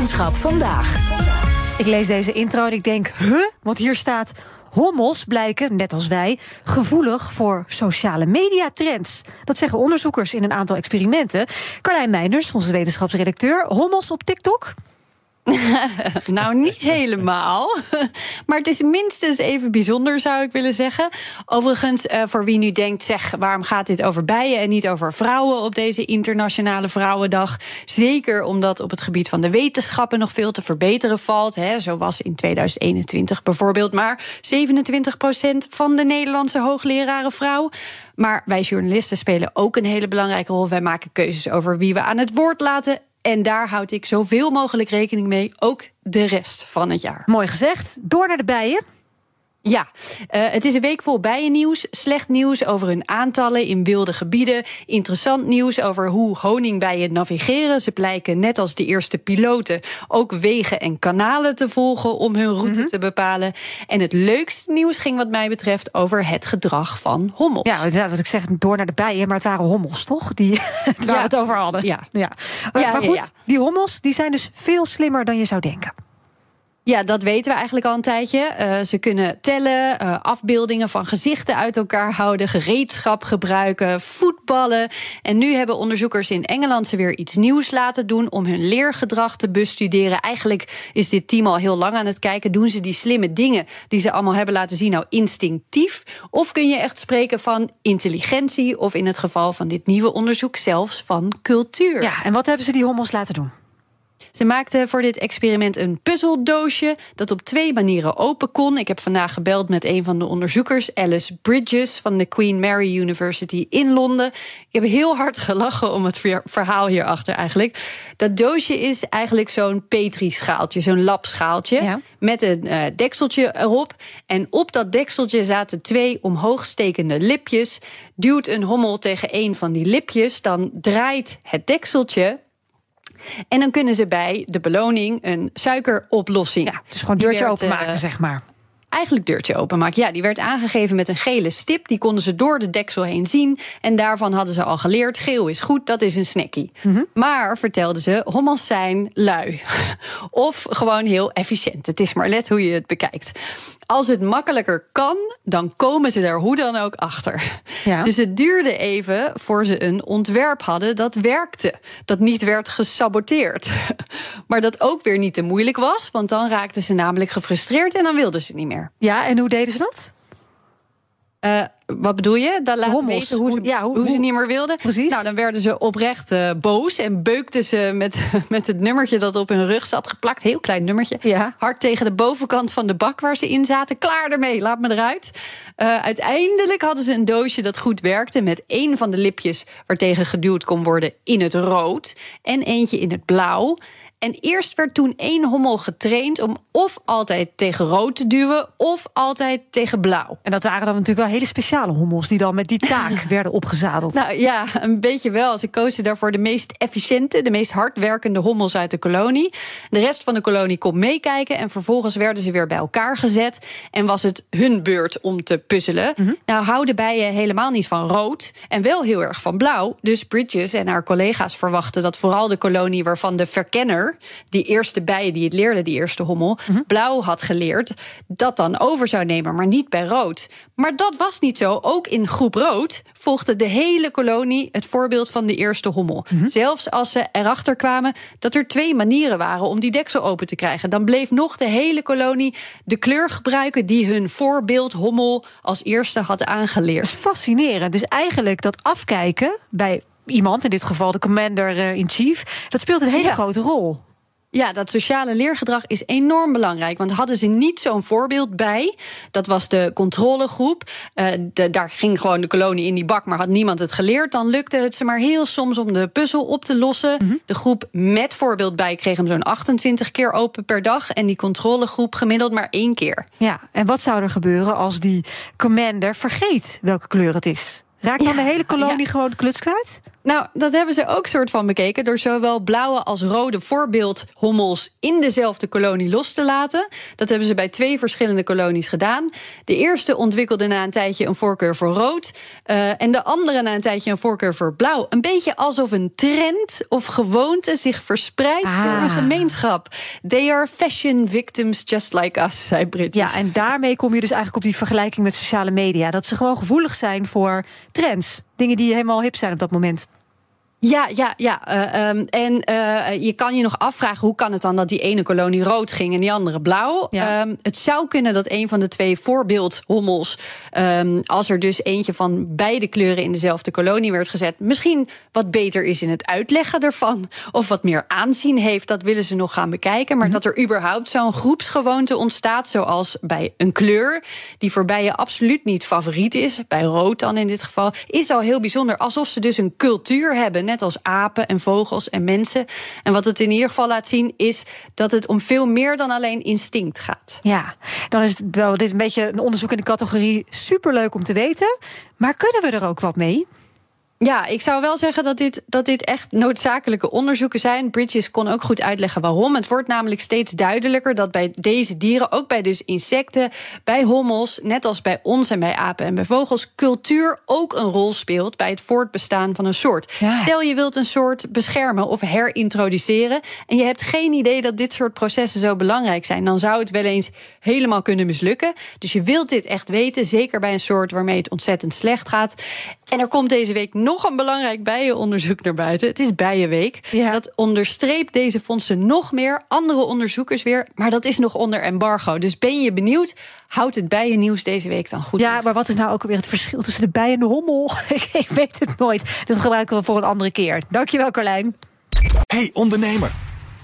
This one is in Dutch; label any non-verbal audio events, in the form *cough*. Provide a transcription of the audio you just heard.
Wetenschap vandaag. Ik lees deze intro en ik denk, huh? Want hier staat... Hommels blijken, net als wij, gevoelig voor sociale mediatrends. Dat zeggen onderzoekers in een aantal experimenten. Carlijn Meinders, onze wetenschapsredacteur. Hommels op TikTok? *laughs* nou, niet helemaal. *laughs* Maar het is minstens even bijzonder, zou ik willen zeggen. Overigens, uh, voor wie nu denkt, zeg, waarom gaat dit over bijen en niet over vrouwen op deze Internationale Vrouwendag? Zeker omdat op het gebied van de wetenschappen nog veel te verbeteren valt. Hè. Zo was in 2021 bijvoorbeeld maar 27% van de Nederlandse hoogleraren vrouw. Maar wij journalisten spelen ook een hele belangrijke rol. Wij maken keuzes over wie we aan het woord laten en daar houd ik zoveel mogelijk rekening mee, ook de rest van het jaar. Mooi gezegd. Door naar de bijen. Ja, uh, het is een week vol bijennieuws. Slecht nieuws over hun aantallen in wilde gebieden. Interessant nieuws over hoe honingbijen navigeren. Ze blijken, net als de eerste piloten, ook wegen en kanalen te volgen om hun route mm -hmm. te bepalen. En het leukste nieuws ging, wat mij betreft, over het gedrag van hommels. Ja, inderdaad, wat ik zeg, door naar de bijen, maar het waren hommels, toch? Die, *laughs* waar ja. we het over hadden. Ja, ja. Uh, ja maar goed, die hommels die zijn dus veel slimmer dan je zou denken. Ja, dat weten we eigenlijk al een tijdje. Uh, ze kunnen tellen, uh, afbeeldingen van gezichten uit elkaar houden, gereedschap gebruiken, voetballen. En nu hebben onderzoekers in Engeland ze weer iets nieuws laten doen om hun leergedrag te bestuderen. Eigenlijk is dit team al heel lang aan het kijken. Doen ze die slimme dingen die ze allemaal hebben laten zien nou instinctief? Of kun je echt spreken van intelligentie? Of in het geval van dit nieuwe onderzoek zelfs van cultuur? Ja, en wat hebben ze die hommels laten doen? Ze maakte voor dit experiment een puzzeldoosje dat op twee manieren open kon. Ik heb vandaag gebeld met een van de onderzoekers, Alice Bridges van de Queen Mary University in Londen. Ik heb heel hard gelachen om het verhaal hierachter eigenlijk. Dat doosje is eigenlijk zo'n Petri-schaaltje, zo'n labschaaltje ja. met een uh, dekseltje erop. En op dat dekseltje zaten twee omhoogstekende lipjes. Duwt een hommel tegen een van die lipjes, dan draait het dekseltje en dan kunnen ze bij de beloning een suikeroplossing. Ja, dus gewoon deurtje openmaken, uh, zeg maar. Eigenlijk deurtje openmaken. Ja, die werd aangegeven met een gele stip. Die konden ze door de deksel heen zien. En daarvan hadden ze al geleerd: geel is goed, dat is een snackie. Mm -hmm. Maar vertelden ze: hommels zijn lui. *laughs* of gewoon heel efficiënt. Het is maar let hoe je het bekijkt. Als het makkelijker kan, dan komen ze er hoe dan ook achter. Ja. Dus het duurde even voor ze een ontwerp hadden dat werkte. Dat niet werd gesaboteerd. *laughs* Maar dat ook weer niet te moeilijk was, want dan raakten ze namelijk gefrustreerd en dan wilden ze niet meer. Ja, en hoe deden ze dat? Uh, wat bedoel je? Dan laten Hommels. weten hoe ze, ja, hoe, hoe ze niet meer wilden. Precies. Nou, dan werden ze oprecht uh, boos en beukten ze met, *laughs* met het nummertje dat op hun rug zat geplakt. Heel klein nummertje. Ja. Hard tegen de bovenkant van de bak waar ze in zaten. Klaar ermee, laat me eruit. Uh, uiteindelijk hadden ze een doosje dat goed werkte met één van de lipjes waartegen geduwd kon worden in het rood en eentje in het blauw. En eerst werd toen één hommel getraind om of altijd tegen rood te duwen of altijd tegen blauw. En dat waren dan natuurlijk wel hele speciale hommels die dan met die taak *laughs* werden opgezadeld. Nou ja, een beetje wel. Ze kozen daarvoor de meest efficiënte, de meest hardwerkende hommels uit de kolonie. De rest van de kolonie kon meekijken en vervolgens werden ze weer bij elkaar gezet en was het hun beurt om te puzzelen. Mm -hmm. Nou houden bijen helemaal niet van rood en wel heel erg van blauw. Dus Bridges en haar collega's verwachten dat vooral de kolonie waarvan de verkenner die eerste bijen die het leerde, die eerste hommel, mm -hmm. blauw had geleerd, dat dan over zou nemen, maar niet bij rood. Maar dat was niet zo. Ook in groep rood volgde de hele kolonie het voorbeeld van de eerste hommel. Mm -hmm. Zelfs als ze erachter kwamen dat er twee manieren waren om die deksel open te krijgen, dan bleef nog de hele kolonie de kleur gebruiken die hun voorbeeld hommel als eerste had aangeleerd. Fascinerend. Dus eigenlijk dat afkijken bij iemand, in dit geval de commander-in-chief, dat speelt een hele ja. grote rol. Ja, dat sociale leergedrag is enorm belangrijk. Want hadden ze niet zo'n voorbeeld bij, dat was de controlegroep. Uh, de, daar ging gewoon de kolonie in die bak, maar had niemand het geleerd. Dan lukte het ze maar heel soms om de puzzel op te lossen. Mm -hmm. De groep met voorbeeld bij kreeg hem zo'n 28 keer open per dag. En die controlegroep gemiddeld maar één keer. Ja, en wat zou er gebeuren als die commander vergeet welke kleur het is? Raakt dan ja, de hele kolonie ja. gewoon de kluts kwijt? Nou, dat hebben ze ook soort van bekeken door zowel blauwe als rode voorbeeldhommels in dezelfde kolonie los te laten. Dat hebben ze bij twee verschillende kolonies gedaan. De eerste ontwikkelde na een tijdje een voorkeur voor rood uh, en de andere na een tijdje een voorkeur voor blauw. Een beetje alsof een trend of gewoonte zich verspreidt ah. door een gemeenschap. They are fashion victims just like us, zei Bridges. Ja, en daarmee kom je dus eigenlijk op die vergelijking met sociale media. Dat ze gewoon gevoelig zijn voor trends. Dingen die helemaal hip zijn op dat moment. Ja, ja, ja. Uh, um, en uh, je kan je nog afvragen hoe kan het dan dat die ene kolonie rood ging en die andere blauw? Ja. Um, het zou kunnen dat een van de twee voorbeeldhommels, um, als er dus eentje van beide kleuren in dezelfde kolonie werd gezet, misschien wat beter is in het uitleggen ervan. Of wat meer aanzien heeft, dat willen ze nog gaan bekijken. Maar mm -hmm. dat er überhaupt zo'n groepsgewoonte ontstaat, zoals bij een kleur, die voor bijen absoluut niet favoriet is, bij rood dan in dit geval, is al heel bijzonder. Alsof ze dus een cultuur hebben net als apen en vogels en mensen. En wat het in ieder geval laat zien is dat het om veel meer dan alleen instinct gaat. Ja, dan is het wel dit een beetje een onderzoek in de categorie superleuk om te weten. Maar kunnen we er ook wat mee? Ja, ik zou wel zeggen dat dit, dat dit echt noodzakelijke onderzoeken zijn. Bridges kon ook goed uitleggen waarom. Het wordt namelijk steeds duidelijker dat bij deze dieren, ook bij dus insecten, bij hommels, net als bij ons en bij apen en bij vogels, cultuur ook een rol speelt bij het voortbestaan van een soort. Ja. Stel je wilt een soort beschermen of herintroduceren en je hebt geen idee dat dit soort processen zo belangrijk zijn, dan zou het wel eens helemaal kunnen mislukken. Dus je wilt dit echt weten, zeker bij een soort waarmee het ontzettend slecht gaat. En er komt deze week nog een belangrijk bijenonderzoek naar buiten. Het is Bijenweek. Ja. Dat onderstreept deze fondsen nog meer. Andere onderzoekers weer. Maar dat is nog onder embargo. Dus ben je benieuwd? Houd het bijennieuws deze week dan goed. Ja, maar wat is nou ook weer het verschil tussen de bij en de hommel? *laughs* Ik weet het nooit. Dat gebruiken we voor een andere keer. Dankjewel, Carlijn. Hey ondernemer.